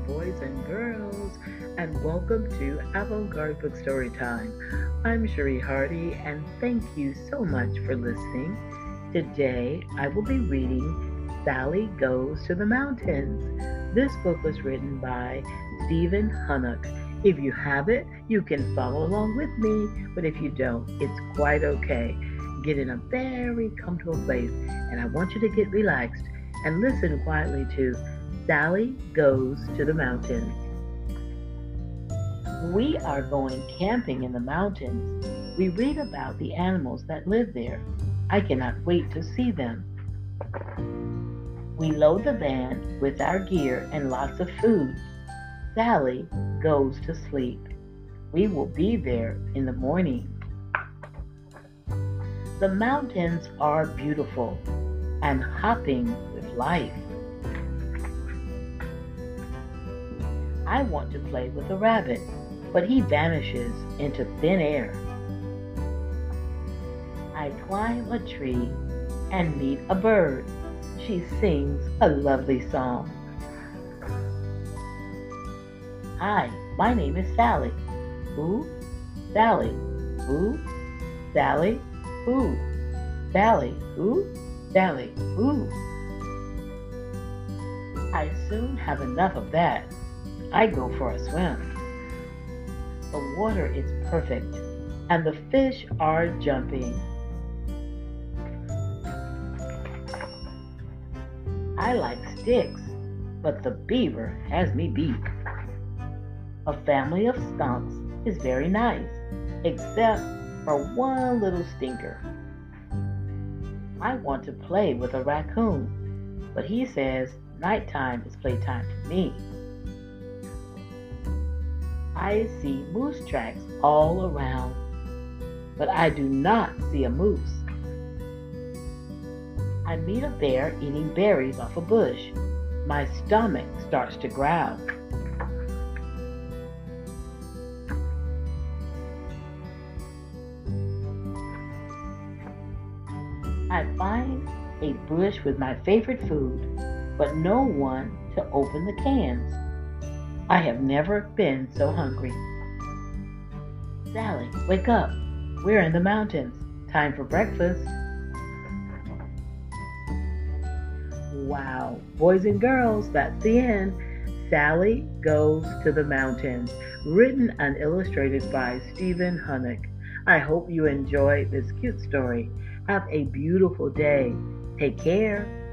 boys and girls, and welcome to Avant Garde Book Story Time. I'm Cherie Hardy, and thank you so much for listening. Today, I will be reading Sally Goes to the Mountains. This book was written by Stephen Huneck. If you have it, you can follow along with me, but if you don't, it's quite okay. Get in a very comfortable place, and I want you to get relaxed and listen quietly to Sally Goes to the Mountains. We are going camping in the mountains. We read about the animals that live there. I cannot wait to see them. We load the van with our gear and lots of food. Sally goes to sleep. We will be there in the morning. The mountains are beautiful and hopping with life. I want to play with a rabbit, but he vanishes into thin air. I climb a tree and meet a bird. She sings a lovely song. Hi, my name is Sally. Who? Sally. Who? Sally. Who? Sally. Who? Sally. Who? I soon have enough of that. I go for a swim. The water is perfect and the fish are jumping. I like sticks, but the beaver has me beat. A family of skunks is very nice, except for one little stinker. I want to play with a raccoon, but he says nighttime is playtime for me. I see moose tracks all around, but I do not see a moose. I meet a bear eating berries off a bush. My stomach starts to growl. I find a bush with my favorite food, but no one to open the cans. I have never been so hungry. Sally, wake up. We're in the mountains. Time for breakfast. Wow, boys and girls, that's the end. Sally Goes to the Mountains, written and illustrated by Stephen Huneck. I hope you enjoyed this cute story. Have a beautiful day. Take care.